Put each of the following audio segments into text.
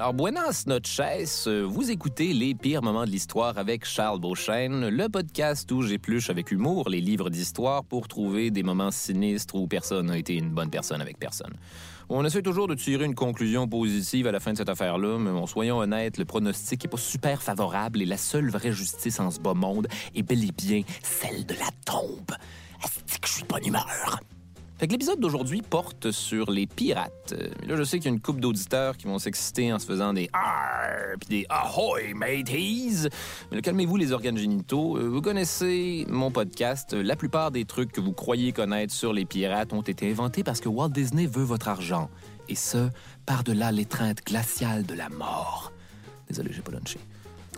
Alors, buenas noches, vous écoutez Les pires moments de l'histoire avec Charles Beauchesne, le podcast où j'épluche avec humour les livres d'histoire pour trouver des moments sinistres où personne n'a été une bonne personne avec personne. On essaie toujours de tirer une conclusion positive à la fin de cette affaire-là, mais bon, soyons honnêtes, le pronostic n'est pas super favorable et la seule vraie justice en ce bas monde est bel et bien celle de la tombe. Est-ce que je suis de bonne? L'épisode d'aujourd'hui porte sur les pirates. Euh, Là, je sais qu'il y a une couple d'auditeurs qui vont s'exciter en se faisant des Arr puis des Ahoy, mateys! Mais calmez-vous, les organes génitaux. Euh, Vous connaissez mon podcast. La plupart des trucs que vous croyez connaître sur les pirates ont été inventés parce que Walt Disney veut votre argent. Et ce, par-delà l'étreinte glaciale de la mort. Désolé, j'ai pas lunché.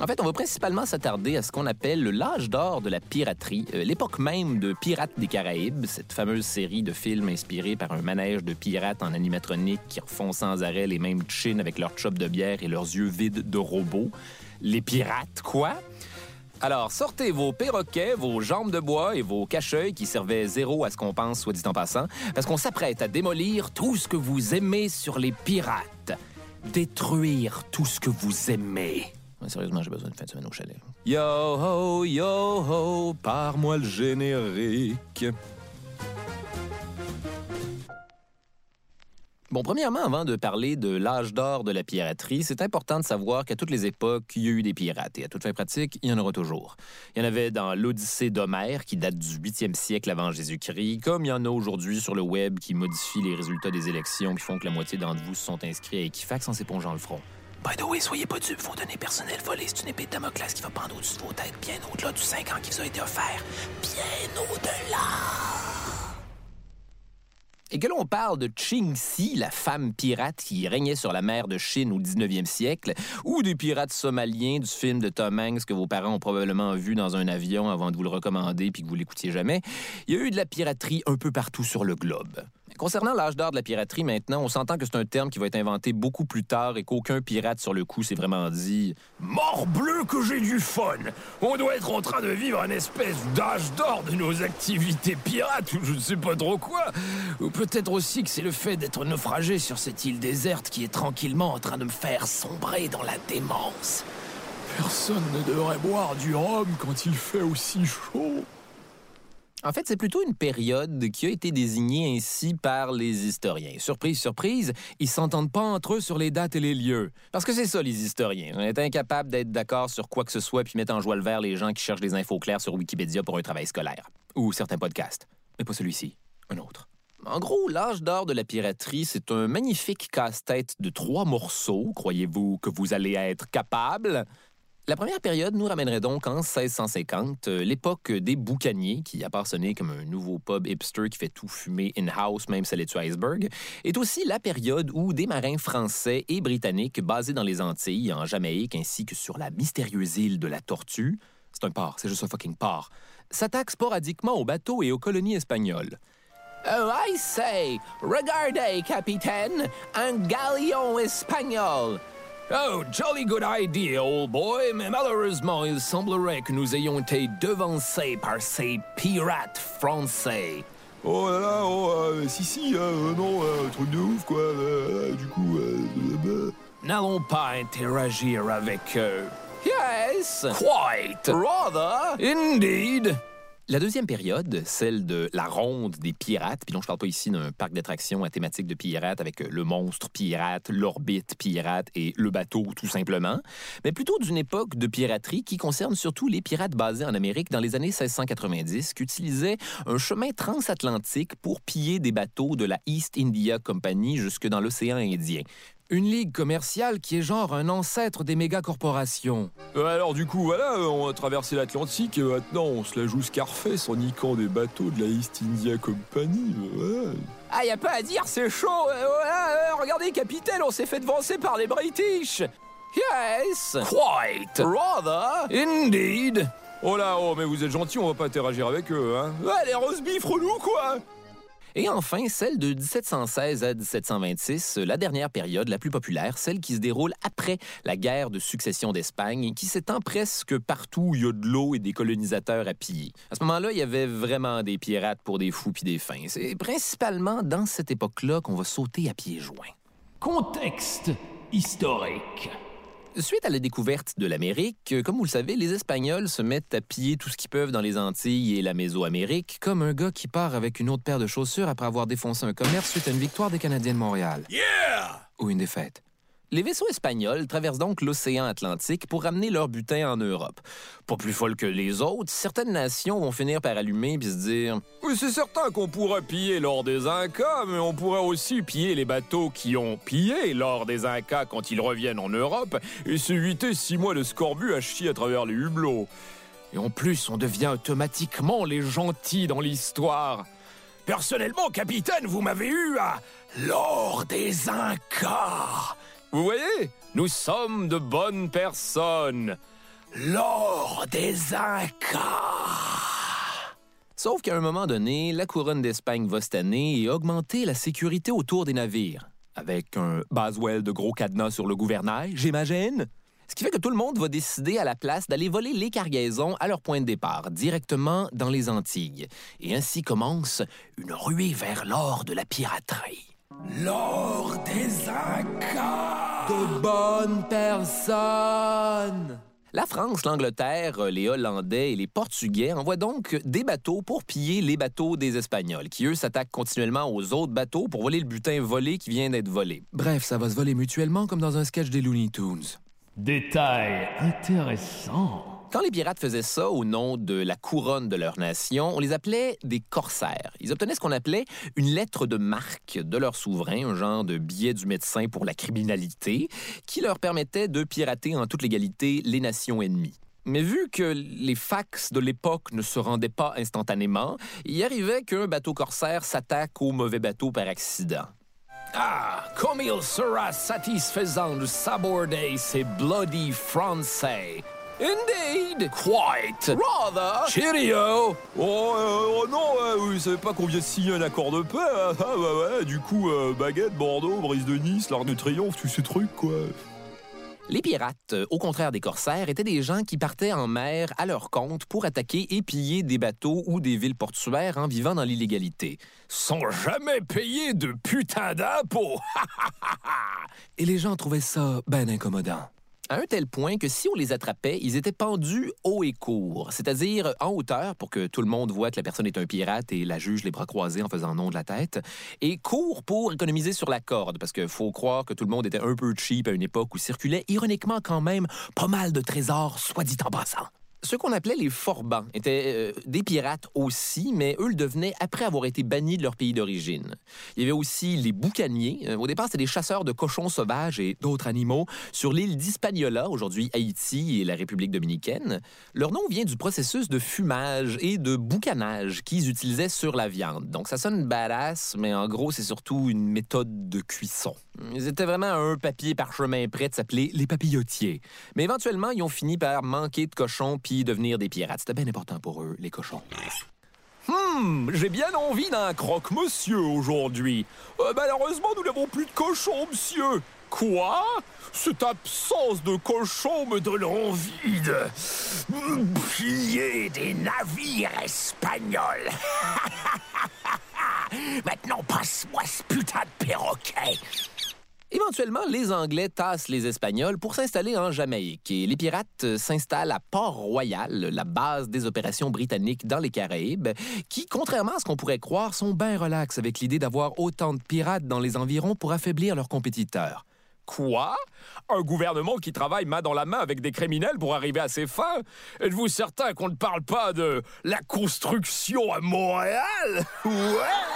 En fait, on va principalement s'attarder à ce qu'on appelle le l'âge d'or de la piraterie, euh, l'époque même de Pirates des Caraïbes, cette fameuse série de films inspirés par un manège de pirates en animatronique qui refont sans arrêt les mêmes chines avec leur chop de bière et leurs yeux vides de robots. Les pirates, quoi? Alors, sortez vos perroquets, vos jambes de bois et vos cache-œils qui servaient zéro à ce qu'on pense, soit dit en passant, parce qu'on s'apprête à démolir tout ce que vous aimez sur les pirates. Détruire tout ce que vous aimez. Sérieusement, j'ai besoin de fin de semaine au chalet. Yo ho, yo ho, par-moi le générique. Bon, premièrement, avant de parler de l'âge d'or de la piraterie, c'est important de savoir qu'à toutes les époques, il y a eu des pirates. Et à toute fin pratique, il y en aura toujours. Il y en avait dans l'Odyssée d'Homère, qui date du 8e siècle avant Jésus-Christ, comme il y en a aujourd'hui sur le web qui modifient les résultats des élections, qui font que la moitié d'entre vous se sont inscrits à Equifax en s'épongeant le front. By the way, soyez pas dupes, vos données personnelles volées, c'est une épée de Damoclès qui va pendre au-dessus de vos têtes, bien au-delà du 5 ans qui vous a été offert. Bien au-delà! Et que l'on parle de Ching-Si, la femme pirate qui régnait sur la mer de Chine au 19e siècle, ou des pirates somaliens du film de Tom Hanks que vos parents ont probablement vu dans un avion avant de vous le recommander puis que vous l'écoutiez jamais, il y a eu de la piraterie un peu partout sur le globe. Concernant l'âge d'or de la piraterie maintenant, on s'entend que c'est un terme qui va être inventé beaucoup plus tard et qu'aucun pirate sur le coup s'est vraiment dit Morbleu que j'ai du fun! On doit être en train de vivre un espèce d'âge d'or de nos activités pirates ou je ne sais pas trop quoi. Ou peut-être aussi que c'est le fait d'être naufragé sur cette île déserte qui est tranquillement en train de me faire sombrer dans la démence. Personne ne devrait boire du rhum quand il fait aussi chaud. En fait, c'est plutôt une période qui a été désignée ainsi par les historiens. Surprise, surprise, ils s'entendent pas entre eux sur les dates et les lieux. Parce que c'est ça, les historiens. On est incapable d'être d'accord sur quoi que ce soit puis mettre en joie le vert les gens qui cherchent des infos claires sur Wikipédia pour un travail scolaire. Ou certains podcasts. Mais pas celui-ci, un autre. En gros, l'âge d'or de la piraterie, c'est un magnifique casse-tête de trois morceaux. Croyez-vous que vous allez être capable? La première période nous ramènerait donc en 1650, euh, l'époque des boucaniers, qui, à part comme un nouveau pub hipster qui fait tout fumer in-house, même si elle est sur iceberg, est aussi la période où des marins français et britanniques basés dans les Antilles, en Jamaïque, ainsi que sur la mystérieuse île de la Tortue, c'est un port, c'est juste un fucking port, s'attaquent sporadiquement aux bateaux et aux colonies espagnoles. Oh, I say, regardez, capitaine, un galion espagnol. Oh, jolly good idea, old boy, mais malheureusement, il semblerait que nous ayons été devancés par ces pirates français. Oh là là, oh, euh, si, si, euh, non, euh, truc de ouf, quoi. euh, du coup, euh, euh, N'allons pas interagir avec eux. Yes! Quite. Rather! Indeed! La deuxième période, celle de la ronde des pirates, puis non, je parle pas ici d'un parc d'attractions à thématique de pirates avec euh, le monstre pirate, l'orbite pirate et le bateau tout simplement, mais plutôt d'une époque de piraterie qui concerne surtout les pirates basés en Amérique dans les années 1690 qui utilisaient un chemin transatlantique pour piller des bateaux de la East India Company jusque dans l'océan Indien. Une ligue commerciale qui est genre un ancêtre des méga-corporations. Euh, alors du coup, voilà, euh, on a traversé l'Atlantique et maintenant on se la joue Scarface en niquant des bateaux de la East India Company. euh, ouais. Ah, y a pas à dire, c'est chaud. Euh, euh, regardez, capitaine, on s'est fait devancer par les British. Yes. Quite. Rather. Indeed. Oh là, oh, mais vous êtes gentil, on va pas interagir avec eux, hein. Ouais, les roast beef relous, quoi Et enfin, celle de 1716 à 1726, la dernière période la plus populaire, celle qui se déroule après la guerre de succession d'Espagne et qui s'étend presque partout où il y a de l'eau et des colonisateurs à piller. À ce moment-là, il y avait vraiment des pirates pour des fous puis des fins. C'est principalement dans cette époque-là qu'on va sauter à pieds joints. Contexte historique. Suite à la découverte de l'Amérique, euh, comme vous le savez, les Espagnols se mettent à piller tout ce qu'ils peuvent dans les Antilles et la Mésoamérique, comme un gars qui part avec une autre paire de chaussures après avoir défoncé un commerce suite à une victoire des Canadiens de Montréal. Yeah Ou une défaite. Les vaisseaux espagnols traversent donc l'océan Atlantique pour ramener leur butin en Europe. Pas plus folle que les autres, certaines nations vont finir par allumer puis se dire c'est certain qu'on pourrait piller lors des Incas, mais on pourrait aussi piller les bateaux qui ont pillé lors des Incas quand ils reviennent en Europe et s'éviter six mois de scorbut à chier à travers les hublots. Et en plus, on devient automatiquement les gentils dans l'histoire. Personnellement, capitaine, vous m'avez eu à lors des Incas. Vous voyez, nous sommes de bonnes personnes. Lors des Incas. Sauf qu'à un moment donné, la couronne d'Espagne va année et augmenter la sécurité autour des navires. Avec un Baswell de gros cadenas sur le gouvernail, j'imagine. Ce qui fait que tout le monde va décider à la place d'aller voler les cargaisons à leur point de départ, directement dans les Antilles. Et ainsi commence une ruée vers l'or de la piraterie. Lors des Incas. De bonnes personnes. La France, l'Angleterre, les Hollandais et les Portugais envoient donc des bateaux pour piller les bateaux des Espagnols, qui eux s'attaquent continuellement aux autres bateaux pour voler le butin volé qui vient d'être volé. Bref, ça va se voler mutuellement comme dans un sketch des Looney Tunes. Détail intéressant. Quand les pirates faisaient ça au nom de la couronne de leur nation, on les appelait des corsaires. Ils obtenaient ce qu'on appelait une lettre de marque de leur souverain, un genre de billet du médecin pour la criminalité, qui leur permettait de pirater en toute légalité les nations ennemies. Mais vu que les fax de l'époque ne se rendaient pas instantanément, il arrivait qu'un bateau corsaire s'attaque au mauvais bateau par accident. Ah, comme il sera satisfaisant de saborder ces bloody Français. Indeed! Quite. Rather! Cheerio! Oh, euh, oh non, vous savez pas qu'on vient de signer un accord de paix? hein? Ah bah ouais, du coup, euh, baguette, Bordeaux, brise de Nice, l'Arc de Triomphe, tous ces trucs, quoi. Les pirates, au contraire des corsaires, étaient des gens qui partaient en mer à leur compte pour attaquer et piller des bateaux ou des villes portuaires en vivant dans l'illégalité. Sans jamais payer de putain d'impôts! Et les gens trouvaient ça ben incommodant. À un tel point que si on les attrapait, ils étaient pendus haut et court, c'est-à-dire en hauteur pour que tout le monde voit que la personne est un pirate et la juge les bras croisés en faisant nom de la tête, et court pour économiser sur la corde, parce qu'il faut croire que tout le monde était un peu cheap à une époque où circulait ironiquement quand même pas mal de trésors, soit dit en passant. Ceux qu'on appelait les forbans étaient euh, des pirates aussi, mais eux le devenaient après avoir été bannis de leur pays d'origine. Il y avait aussi les boucaniers. Euh, au départ, c'était des chasseurs de cochons sauvages et d'autres animaux sur l'île d'Hispaniola, aujourd'hui Haïti et la République dominicaine. Leur nom vient du processus de fumage et de boucanage qu'ils utilisaient sur la viande. Donc ça sonne badass, mais en gros, c'est surtout une méthode de cuisson. Ils étaient vraiment un papier parchemin prêt de s'appeler les papillotiers. Mais éventuellement, ils ont fini par manquer de cochons devenir des pirates. C'était bien important pour eux, les cochons. Hmm, j'ai bien envie d'un croque-monsieur aujourd'hui. Euh, malheureusement, nous n'avons plus de cochons, monsieur. Quoi? Cette absence de cochons me donne envie de piller des navires espagnols. Maintenant, passe-moi ce putain de perroquet. Éventuellement, les Anglais tassent les Espagnols pour s'installer en Jamaïque et les pirates s'installent à Port-Royal, la base des opérations britanniques dans les Caraïbes, qui, contrairement à ce qu'on pourrait croire, sont bien relax avec l'idée d'avoir autant de pirates dans les environs pour affaiblir leurs compétiteurs. Quoi? Un gouvernement qui travaille main dans la main avec des criminels pour arriver à ses fins? Êtes-vous certain qu'on ne parle pas de la construction à Montréal? Ouais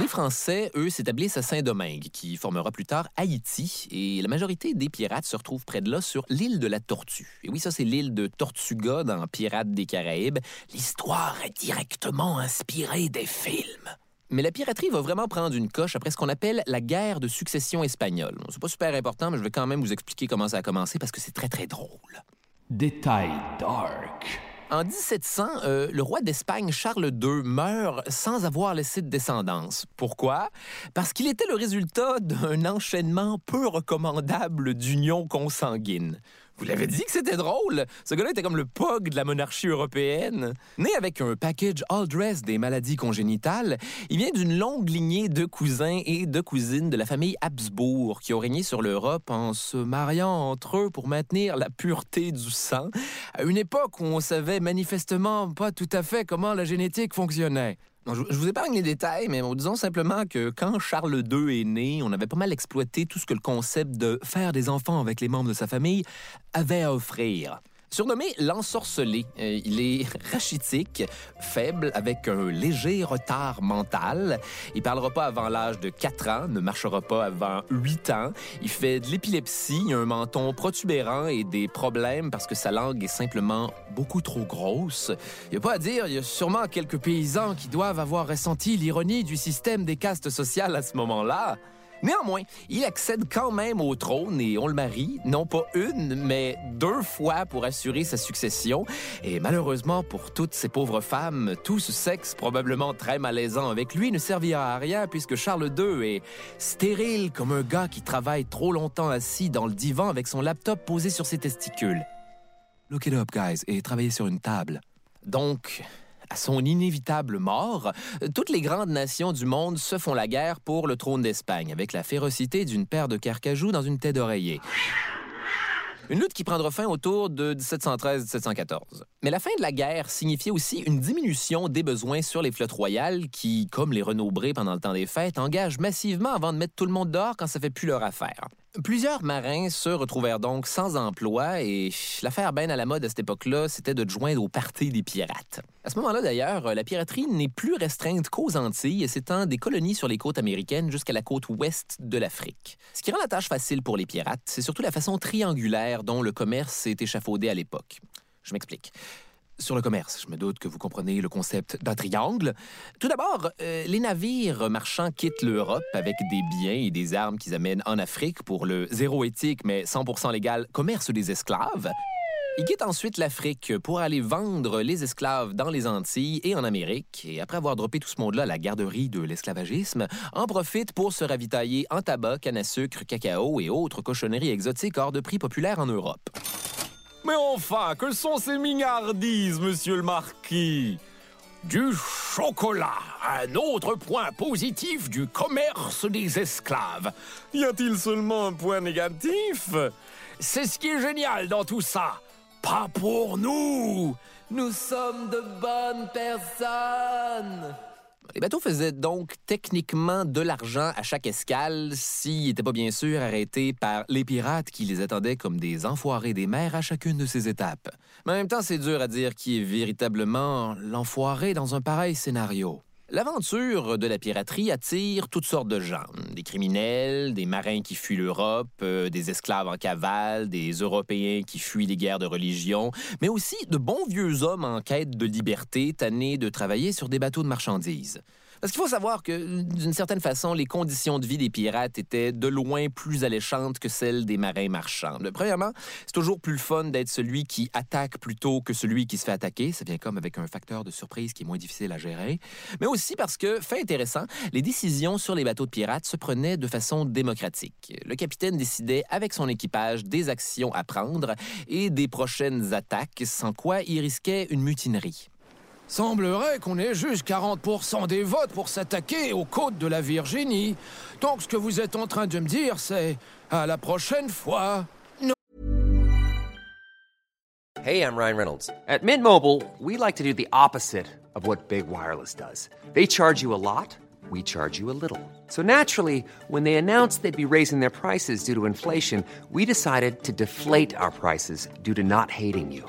Les Français, eux, s'établissent à Saint-Domingue, qui formera plus tard Haïti, et la majorité des pirates se retrouvent près de là sur l'île de la Tortue. Et oui, ça, c'est l'île de Tortuga dans Pirates des Caraïbes. L'histoire est directement inspirée des films. Mais la piraterie va vraiment prendre une coche après ce qu'on appelle la guerre de succession espagnole. C'est pas super important, mais je vais quand même vous expliquer comment ça a commencé parce que c'est très très drôle. Détail dark. En 1700, euh, le roi d'Espagne Charles II meurt sans avoir laissé de descendance. Pourquoi? Parce qu'il était le résultat d'un enchaînement peu recommandable d'unions consanguines. Vous l'avez dit que c'était drôle. Ce gars-là était comme le POG de la monarchie européenne. Né avec un package all dress des maladies congénitales, il vient d'une longue lignée de cousins et de cousines de la famille Habsbourg qui ont régné sur l'Europe en se mariant entre eux pour maintenir la pureté du sang, à une époque où on savait manifestement pas tout à fait comment la génétique fonctionnait. Je vous épargne les détails, mais bon, disons simplement que quand Charles II est né, on avait pas mal exploité tout ce que le concept de faire des enfants avec les membres de sa famille avait à offrir. Surnommé l'ensorcelé, euh, il est rachitique, faible, avec un léger retard mental. Il parlera pas avant l'âge de 4 ans, ne marchera pas avant 8 ans. Il fait de l'épilepsie, un menton protubérant et des problèmes parce que sa langue est simplement beaucoup trop grosse. Il n'y a pas à dire, il y a sûrement quelques paysans qui doivent avoir ressenti l'ironie du système des castes sociales à ce moment-là. Néanmoins, il accède quand même au trône et on le marie, non pas une, mais deux fois pour assurer sa succession. Et malheureusement pour toutes ces pauvres femmes, tout ce sexe probablement très malaisant avec lui ne servira à rien puisque Charles II est stérile comme un gars qui travaille trop longtemps assis dans le divan avec son laptop posé sur ses testicules. Look it up, guys, et travaillez sur une table. Donc, à son inévitable mort, toutes les grandes nations du monde se font la guerre pour le trône d'Espagne, avec la férocité d'une paire de carcajou dans une tête d'oreiller. Une lutte qui prendra fin autour de 1713-1714. Mais la fin de la guerre signifiait aussi une diminution des besoins sur les flottes royales qui, comme les Renaud-Bré pendant le temps des fêtes, engagent massivement avant de mettre tout le monde dehors quand ça fait plus leur affaire. Plusieurs marins se retrouvèrent donc sans emploi et l'affaire bien à la mode à cette époque-là, c'était de joindre au parti des pirates. À ce moment-là, d'ailleurs, la piraterie n'est plus restreinte qu'aux Antilles et s'étend des colonies sur les côtes américaines jusqu'à la côte ouest de l'Afrique. Ce qui rend la tâche facile pour les pirates, c'est surtout la façon triangulaire dont le commerce s'est échafaudé à l'époque. Je m'explique. Sur le commerce, je me doute que vous comprenez le concept d'un triangle. Tout d'abord, euh, les navires marchands quittent l'Europe avec des biens et des armes qu'ils amènent en Afrique pour le zéro éthique mais 100% légal commerce des esclaves. Ils quittent ensuite l'Afrique pour aller vendre les esclaves dans les Antilles et en Amérique. Et après avoir droppé tout ce monde-là à la garderie de l'esclavagisme, en profitent pour se ravitailler en tabac, canne à sucre, cacao et autres cochonneries exotiques hors de prix populaires en Europe. Mais enfin, que sont ces mignardises, monsieur le marquis? Du chocolat, un autre point positif du commerce des esclaves. Y a-t-il seulement un point négatif? C'est ce qui est génial dans tout ça. Pas pour nous Nous sommes de bonnes personnes. Les bateaux faisaient donc techniquement de l'argent à chaque escale s'ils n'étaient pas bien sûr arrêtés par les pirates qui les attendaient comme des enfoirés des mers à chacune de ces étapes. Mais en même temps, c'est dur à dire qui est véritablement l'enfoiré dans un pareil scénario. L'aventure de la piraterie attire toutes sortes de gens. Des criminels, des marins qui fuient l'Europe, euh, des esclaves en cavale, des Européens qui fuient les guerres de religion, mais aussi de bons vieux hommes en quête de liberté, tannés de travailler sur des bateaux de marchandises. Parce qu'il faut savoir que, d'une certaine façon, les conditions de vie des pirates étaient de loin plus alléchantes que celles des marins marchands. Premièrement, c'est toujours plus fun d'être celui qui attaque plutôt que celui qui se fait attaquer. Ça vient comme avec un facteur de surprise qui est moins difficile à gérer. Mais aussi parce que, fait intéressant, les décisions sur les bateaux de pirates se prenaient de façon démocratique. Le capitaine décidait avec son équipage des actions à prendre et des prochaines attaques, sans quoi il risquait une mutinerie. Semblerait qu'on ait juste 40% des votes pour s'attaquer aux côtes de la Virginie. Donc ce que vous êtes en train de me dire, c'est à la prochaine fois. Hey, I'm Ryan Reynolds. At Mint Mobile, we like to do the opposite of what Big Wireless does. They charge you a lot, we charge you a little. So naturally, when they announced they'd be raising their prices due to inflation, we decided to deflate our prices due to not hating you.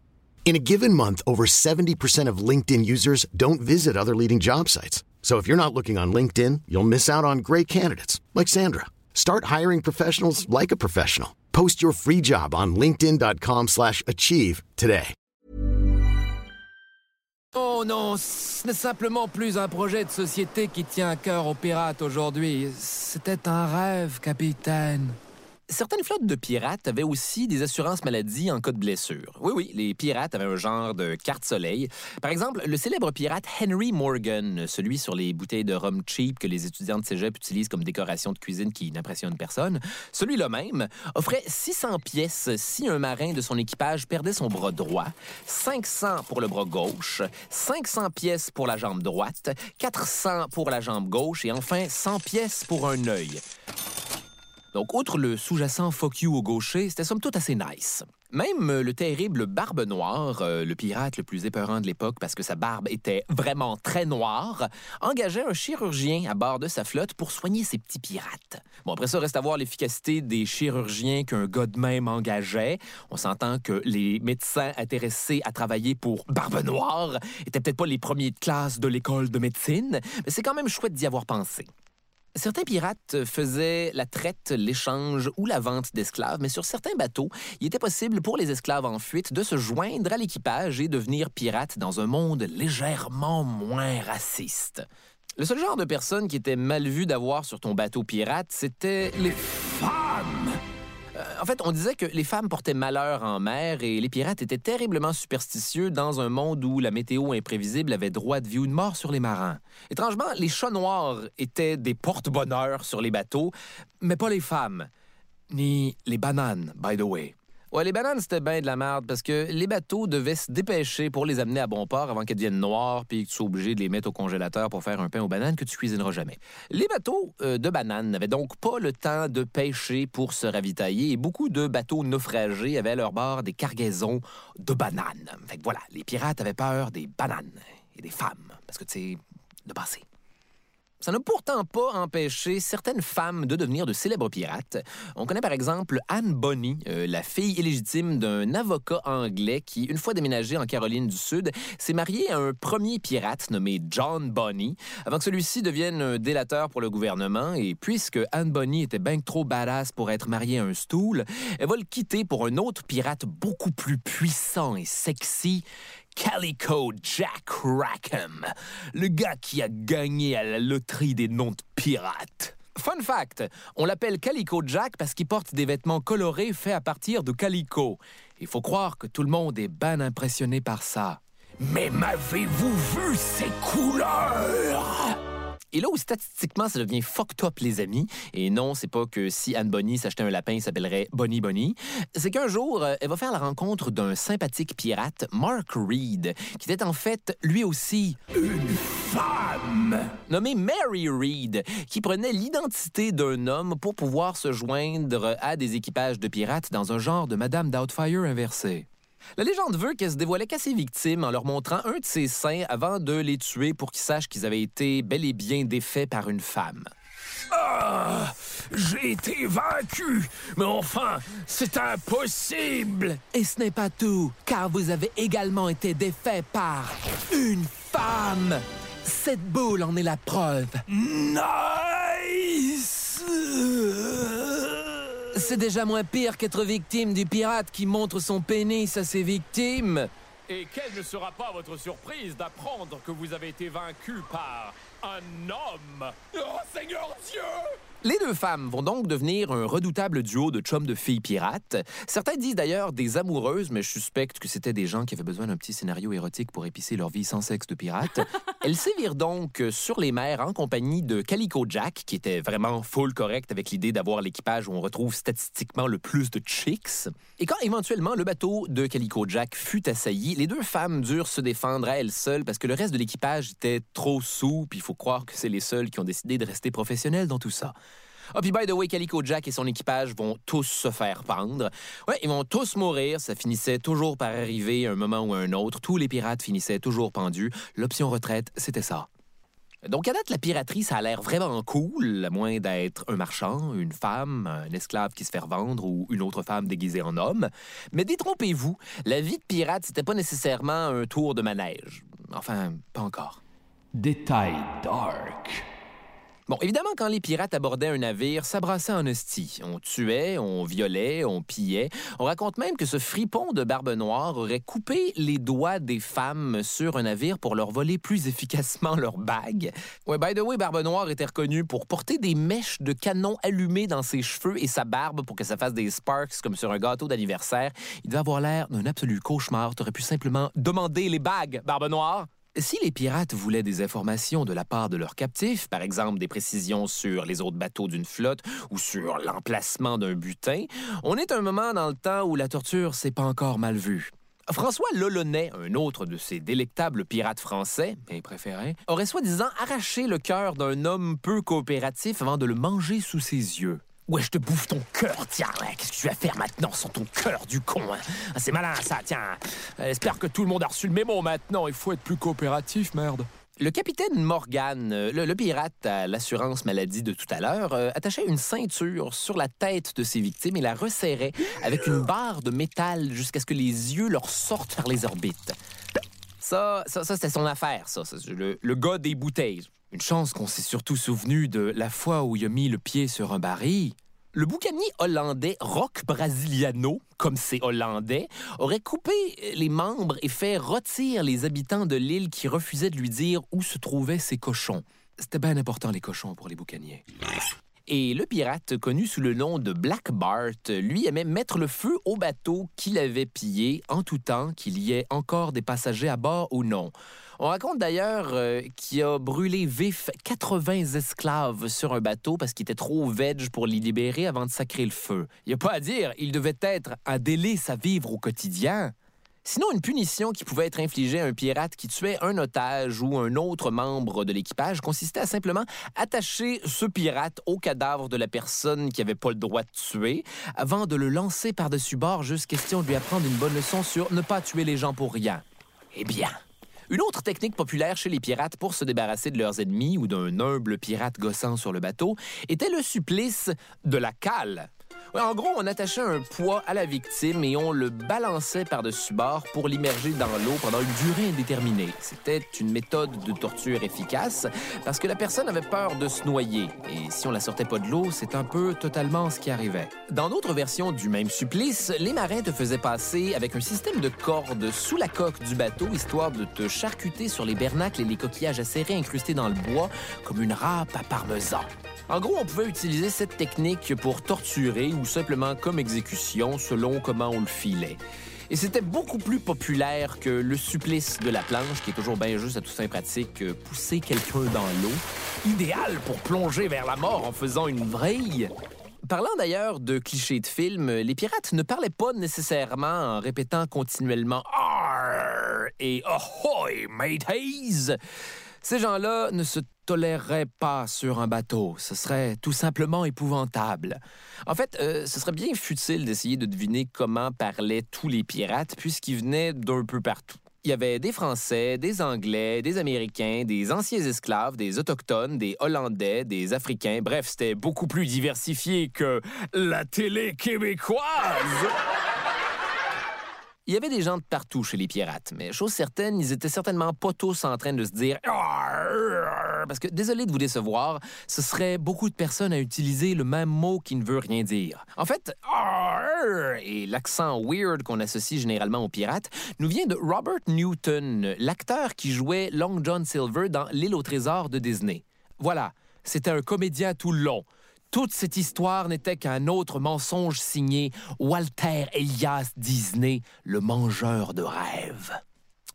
In a given month, over 70% of LinkedIn users don't visit other leading job sites. So if you're not looking on LinkedIn, you'll miss out on great candidates like Sandra. Start hiring professionals like a professional. Post your free job on linkedin.com/achieve today. Oh non, ce n'est simplement plus un projet de société qui tient à cœur aux pirates aujourd'hui. C'était un rêve, capitaine. Certaines flottes de pirates avaient aussi des assurances maladie en cas de blessure. Oui, oui, les pirates avaient un genre de carte soleil. Par exemple, le célèbre pirate Henry Morgan, celui sur les bouteilles de rhum cheap que les étudiants de cégep utilisent comme décoration de cuisine qui n'impressionne personne, celui-là même offrait 600 pièces si un marin de son équipage perdait son bras droit, 500 pour le bras gauche, 500 pièces pour la jambe droite, 400 pour la jambe gauche et enfin 100 pièces pour un œil. Donc, outre le sous-jacent fuck au gaucher, c'était somme toute assez nice. Même euh, le terrible Barbe Noire, euh, le pirate le plus épeurant de l'époque parce que sa barbe était vraiment très noire, engageait un chirurgien à bord de sa flotte pour soigner ses petits pirates. Bon, après ça, reste à voir l'efficacité des chirurgiens qu'un gars même engageait. On s'entend que les médecins intéressés à travailler pour Barbe Noire étaient peut-être pas les premiers de classe de l'école de médecine, mais c'est quand même chouette d'y avoir pensé. Certains pirates faisaient la traite, l'échange ou la vente d'esclaves, mais sur certains bateaux, il était possible pour les esclaves en fuite de se joindre à l'équipage et devenir pirates dans un monde légèrement moins raciste. Le seul genre de personne qui était mal vu d'avoir sur ton bateau pirate, c'était les femmes. Euh, en fait, on disait que les femmes portaient malheur en mer et les pirates étaient terriblement superstitieux dans un monde où la météo imprévisible avait droit de vie ou de mort sur les marins. Étrangement, les chats noirs étaient des porte-bonheur sur les bateaux, mais pas les femmes. Ni les bananes, by the way. Ouais, les bananes, c'était bien de la merde parce que les bateaux devaient se dépêcher pour les amener à bon port avant qu'elles deviennent noires puis que tu sois obligé de les mettre au congélateur pour faire un pain aux bananes que tu cuisineras jamais. Les bateaux euh, de bananes n'avaient donc pas le temps de pêcher pour se ravitailler et beaucoup de bateaux naufragés avaient à leur bord des cargaisons de bananes. Fait que voilà, les pirates avaient peur des bananes et des femmes parce que, tu sais, le passé. Ça n'a pourtant pas empêché certaines femmes de devenir de célèbres pirates. On connaît par exemple Anne Bonny, euh, la fille illégitime d'un avocat anglais qui, une fois déménagé en Caroline du Sud, s'est mariée à un premier pirate nommé John Bonny, avant que celui-ci devienne un délateur pour le gouvernement. Et puisque Anne Bonny était bien trop badass pour être mariée à un stool, elle va le quitter pour un autre pirate beaucoup plus puissant et sexy, Calico Jack Rackham, le gars qui a gagné à la loterie des noms de pirates. Fun fact, on l'appelle Calico Jack parce qu'il porte des vêtements colorés faits à partir de calico. Il faut croire que tout le monde est bien impressionné par ça. Mais m'avez-vous vu ces couleurs? Et là où statistiquement ça devient fucked up, les amis, et non, c'est pas que si Anne Bonny s'achetait un lapin, il s'appellerait Bonnie Bonnie, c'est qu'un jour, euh, elle va faire la rencontre d'un sympathique pirate, Mark Reed, qui était en fait, lui aussi, une femme, nommée Mary Reed, qui prenait l'identité d'un homme pour pouvoir se joindre à des équipages de pirates dans un genre de Madame Doubtfire inversée. La légende veut qu'elle se dévoilait qu'à ses victimes en leur montrant un de ses seins avant de les tuer pour qu'ils sachent qu'ils avaient été bel et bien défaits par une femme. Ah, j'ai été vaincu, mais enfin, c'est impossible. Et ce n'est pas tout, car vous avez également été défait par une femme. Cette boule en est la preuve. Nice. C'est déjà moins pire qu'être victime du pirate qui montre son pénis à ses victimes. Et quelle ne sera pas votre surprise d'apprendre que vous avez été vaincu par un homme? Oh Seigneur Dieu Les deux femmes vont donc devenir un redoutable duo de chums de filles pirates. Certains disent d'ailleurs des amoureuses, mais je suspecte que c'était des gens qui avaient besoin d'un petit scénario érotique pour épicer leur vie sans sexe de pirate. Elles sévirent donc sur les mers en compagnie de Calico Jack, qui était vraiment full correct avec l'idée d'avoir l'équipage où on retrouve statistiquement le plus de chicks. Et quand éventuellement le bateau de Calico Jack fut assailli, les deux femmes durent se défendre à elles seules parce que le reste de l'équipage était trop sous, puis il faut croire que c'est les seuls qui ont décidé de rester professionnels dans tout ça. Ah, puis by the way, Calico Jack et son équipage vont tous se faire pendre. Ouais, ils vont tous mourir. Ça finissait toujours par arriver un moment ou un autre. Tous les pirates finissaient toujours pendus. L'option retraite, c'était ça. Donc, à date, la piraterie, ça a l'air vraiment cool, à moins d'être un marchand, une femme, un esclave qui se fait revendre ou une autre femme déguisée en homme. Mais détrompez-vous, la vie de pirate, c'était pas nécessairement un tour de manège. Enfin, pas encore. Détail dark. Bon, évidemment, quand les pirates abordaient un navire, ça brassait en hostie. On tuait, on violait, on pillait. On raconte même que ce fripon de barbe noire aurait coupé les doigts des femmes sur un navire pour leur voler plus efficacement leurs bagues. Ouais, by the way, Barbe Noire était reconnu pour porter des mèches de canon allumées dans ses cheveux et sa barbe pour que ça fasse des sparks comme sur un gâteau d'anniversaire. Il devait avoir l'air d'un absolu cauchemar. T'aurais pu simplement demander les bagues, Barbe Noire. Si les pirates voulaient des informations de la part de leurs captifs, par exemple des précisions sur les autres bateaux d'une flotte ou sur l'emplacement d'un butin, on est à un moment dans le temps où la torture s'est pas encore mal vue. François Lolonais, un autre de ces délectables pirates français, mes préférés, aurait soi-disant arraché le cœur d'un homme peu coopératif avant de le manger sous ses yeux. Ouais, je te bouffe ton cœur, tiens. Qu'est-ce que tu vas faire maintenant sans ton cœur du con hein? Ah, C'est malin, ça, tiens. Euh, J'espère que tout le monde a reçu le mémo maintenant. Il faut être plus coopératif, merde. Le capitaine Morgan, euh, le, pirate à l'assurance maladie de tout à l'heure, euh, attachait une ceinture sur la tête de ses victimes et la resserrait avec une barre de métal jusqu'à ce que les yeux leur sortent par les orbites. Ça, ça, c'était son affaire, ça. le, le gars des bouteilles. Une chance qu'on s'est surtout souvenu de la fois où il a mis le pied sur un baril. Le boucanier hollandais Rock Brasiliano, comme c'est hollandais, aurait coupé les membres et fait rôtir les habitants de l'île qui refusaient de lui dire où se trouvaient ses cochons. C'était bien important, les cochons, pour les boucaniers. Et le pirate, connu sous le nom de Black Bart, lui aimait mettre le feu au bateau qu'il avait pillé en tout temps, qu'il y ait encore des passagers à bord ou non. On raconte d'ailleurs euh, qu'il a brûlé vif 80 esclaves sur un bateau parce qu'il était trop veg pour les libérer avant de sacrer le feu. Il n'y a pas à dire, il devait être un délice à vivre au quotidien. Sinon, une punition qui pouvait être infligée à un pirate qui tuait un otage ou un autre membre de l'équipage consistait à simplement attacher ce pirate au cadavre de la personne qui n'avait pas le droit de tuer avant de le lancer par-dessus bord, juste question de lui apprendre une bonne leçon sur ne pas tuer les gens pour rien. Eh bien, une autre technique populaire chez les pirates pour se débarrasser de leurs ennemis ou d'un humble pirate gossant sur le bateau était le supplice de la cale. En gros, on attachait un poids à la victime et on le balançait par-dessus bord pour l'immerger dans l'eau pendant une durée indéterminée. C'était une méthode de torture efficace parce que la personne avait peur de se noyer. Et si on la sortait pas de l'eau, c'est un peu totalement ce qui arrivait. Dans d'autres versions du même supplice, les marins te faisaient passer avec un système de cordes sous la coque du bateau, histoire de te charcuter sur les bernacles et les coquillages acérés incrustés dans le bois comme une râpe à parmesan. En gros, on pouvait utiliser cette technique pour torturer ou simplement comme exécution selon comment on le filait. Et c'était beaucoup plus populaire que le supplice de la planche, qui est toujours bien juste à tout fin pratique, euh, pousser quelqu'un dans l'eau. Idéal pour plonger vers la mort en faisant une vrille. Parlant d'ailleurs de clichés de films, les pirates ne parlaient pas nécessairement en répétant continuellement Arr et Ahoy, mateys! Ces gens-là ne se toléreraient pas sur un bateau. Ce serait tout simplement épouvantable. En fait, euh, ce serait bien futile d'essayer de deviner comment parlaient tous les pirates, puisqu'ils venaient d'un peu partout. Il y avait des Français, des Anglais, des Américains, des anciens esclaves, des Autochtones, des Hollandais, des Africains. Bref, c'était beaucoup plus diversifié que la télé québécoise. Il y avait des gens de partout chez les pirates, mais chose certaine, ils étaient certainement pas tous en train de se dire Parce que désolé de vous décevoir, ce serait beaucoup de personnes à utiliser le même mot qui ne veut rien dire. En fait, et l'accent weird qu'on associe généralement aux pirates nous vient de Robert Newton, l'acteur qui jouait Long John Silver dans L'île au trésor de Disney. Voilà, c'était un comédien tout long. Toute cette histoire n'était qu'un autre mensonge signé Walter Elias Disney, le mangeur de rêves.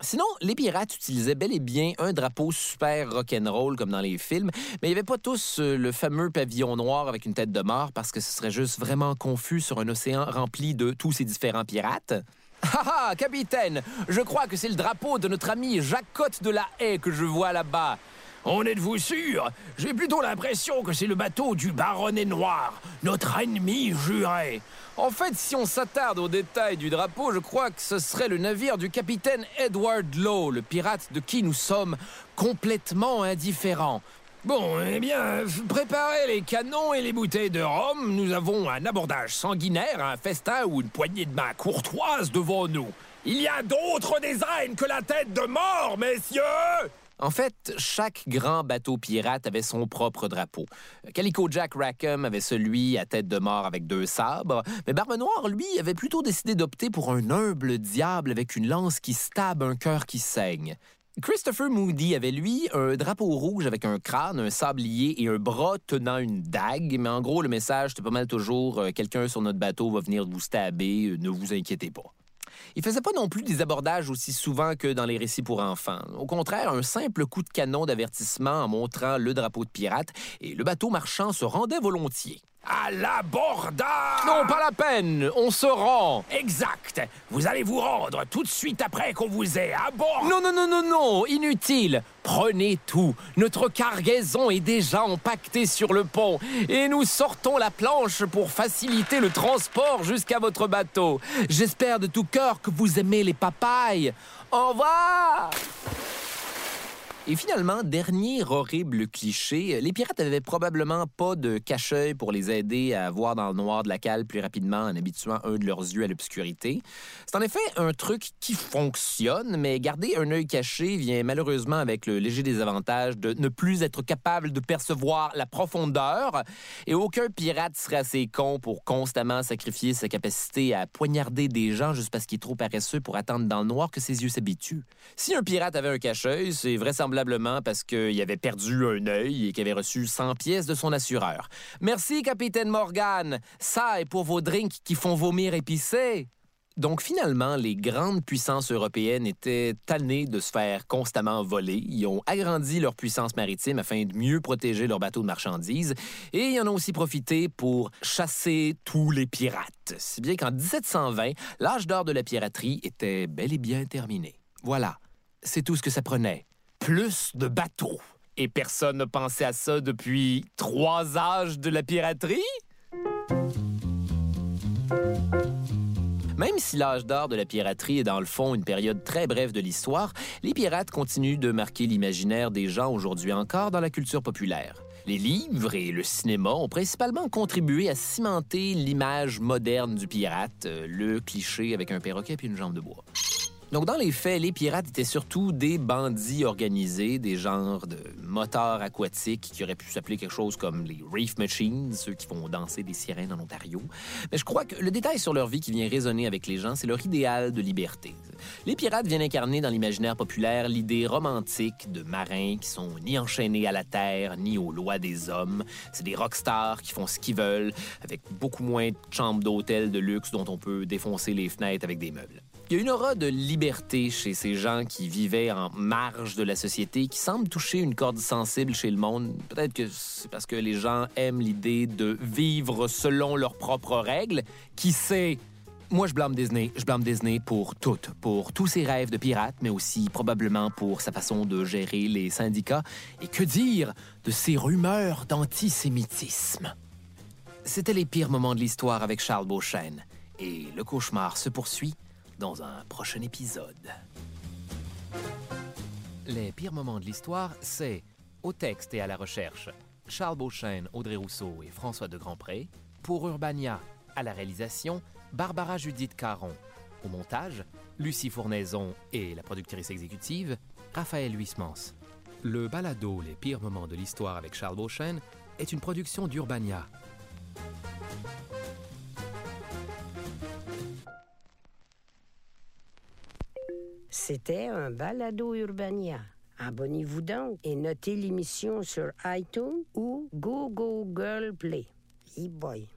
Sinon, les pirates utilisaient bel et bien un drapeau super rock'n'roll comme dans les films, mais il n'y avait pas tous euh, le fameux pavillon noir avec une tête de mort parce que ce serait juste vraiment confus sur un océan rempli de tous ces différents pirates. Ah ah, capitaine, je crois que c'est le drapeau de notre ami Jacques Cotte de la Haye que je vois là-bas. En êtes-vous sûr? J'ai plutôt l'impression que c'est le bateau du baronnet noir, notre ennemi juré. En fait, si on s'attarde aux détails du drapeau, je crois que ce serait le navire du capitaine Edward Lowe, le pirate de qui nous sommes complètement indifférents. Bon, eh bien, préparez les canons et les bouteilles de rhum. Nous avons un abordage sanguinaire, un festin ou une poignée de main courtoise devant nous. Il y a d'autres designs que la tête de mort, messieurs en fait, chaque grand bateau pirate avait son propre drapeau. Calico Jack Rackham avait celui à tête de mort avec deux sabres, mais Barbe Noire, lui, avait plutôt décidé d'opter pour un humble diable avec une lance qui stab un cœur qui saigne. Christopher Moody avait, lui, un drapeau rouge avec un crâne, un sablier et un bras tenant une dague. Mais en gros, le message, c'était pas mal toujours euh, quelqu'un sur notre bateau va venir vous stabber, euh, ne vous inquiétez pas. Il faisait pas non plus des abordages aussi souvent que dans les récits pour enfants. Au contraire, un simple coup de canon d'avertissement en montrant le drapeau de pirate et le bateau marchand se rendait volontiers. À l'abordage. Non, pas la peine, on se rend. Exact. Vous allez vous rendre tout de suite après qu'on vous ait à bord Non, non, non, non, non, inutile. Prenez tout, notre cargaison est déjà empaquetée sur le pont. Et nous sortons la planche pour faciliter le transport jusqu'à votre bateau. J'espère de tout cœur que vous aimez les papayes. Au revoir et finalement, dernier horrible cliché, les pirates avaient probablement pas de cache-œil pour les aider à voir dans le noir de la cale plus rapidement en habituant un de leurs yeux à l'obscurité. C'est en effet un truc qui fonctionne, mais garder un œil caché vient malheureusement avec le léger désavantage de ne plus être capable de percevoir la profondeur, et aucun pirate serait assez con pour constamment sacrifier sa capacité à poignarder des gens juste parce qu'il est trop paresseux pour attendre dans le noir que ses yeux s'habituent. Si un pirate avait un cache-œil, c'est vraisemblablement parce qu'il avait perdu un œil et qu'il avait reçu 100 pièces de son assureur. Merci, capitaine Morgan. Ça est pour vos drinks qui font vomir épicé. Donc finalement, les grandes puissances européennes étaient tannées de se faire constamment voler. Ils ont agrandi leur puissance maritime afin de mieux protéger leurs bateaux de marchandises et ils en ont aussi profité pour chasser tous les pirates. Si bien qu'en 1720, l'âge d'or de la piraterie était bel et bien terminé. Voilà, c'est tout ce que ça prenait plus de bateaux. Et personne n'a pensé à ça depuis trois âges de la piraterie? Même si l'âge d'or de la piraterie est dans le fond une période très brève de l'histoire, les pirates continuent de marquer l'imaginaire des gens aujourd'hui encore dans la culture populaire. Les livres et le cinéma ont principalement contribué à cimenter l'image moderne du pirate, euh, le cliché avec un perroquet et une jambe de bois. Donc, dans les faits, les pirates étaient surtout des bandits organisés, des genres de moteurs aquatiques qui auraient pu s'appeler quelque chose comme les Reef Machines, ceux qui font danser des sirènes en Ontario. Mais je crois que le détail sur leur vie qui vient résonner avec les gens, c'est leur idéal de liberté. Les pirates viennent incarner dans l'imaginaire populaire l'idée romantique de marins qui sont ni enchaînés à la terre, ni aux lois des hommes. C'est des rockstars qui font ce qu'ils veulent, avec beaucoup moins de chambres d'hôtel de luxe dont on peut défoncer les fenêtres avec des meubles. Il y a une aura de liberté chez ces gens qui vivaient en marge de la société, qui semble toucher une corde sensible chez le monde. Peut-être que c'est parce que les gens aiment l'idée de vivre selon leurs propres règles. Qui sait? Moi, je blâme Disney. Je blâme Disney pour tout. Pour tous ses rêves de pirate, mais aussi probablement pour sa façon de gérer les syndicats. Et que dire de ses rumeurs d'antisémitisme? C'était les pires moments de l'histoire avec Charles Beauchesne. Et le cauchemar se poursuit dans un prochain épisode. Les pires moments de l'histoire, c'est au texte et à la recherche Charles Beauchesne, Audrey Rousseau et François de Grandpré. Pour Urbania, à la réalisation, Barbara Judith Caron. Au montage, Lucie Fournaison et la productrice exécutive, Raphaël Huismans. Le balado Les pires moments de l'histoire avec Charles Beauchesne est une production d'Urbania. C'était un balado Urbania. Abonnez-vous donc et notez l'émission sur iTunes ou Google Play. E boy.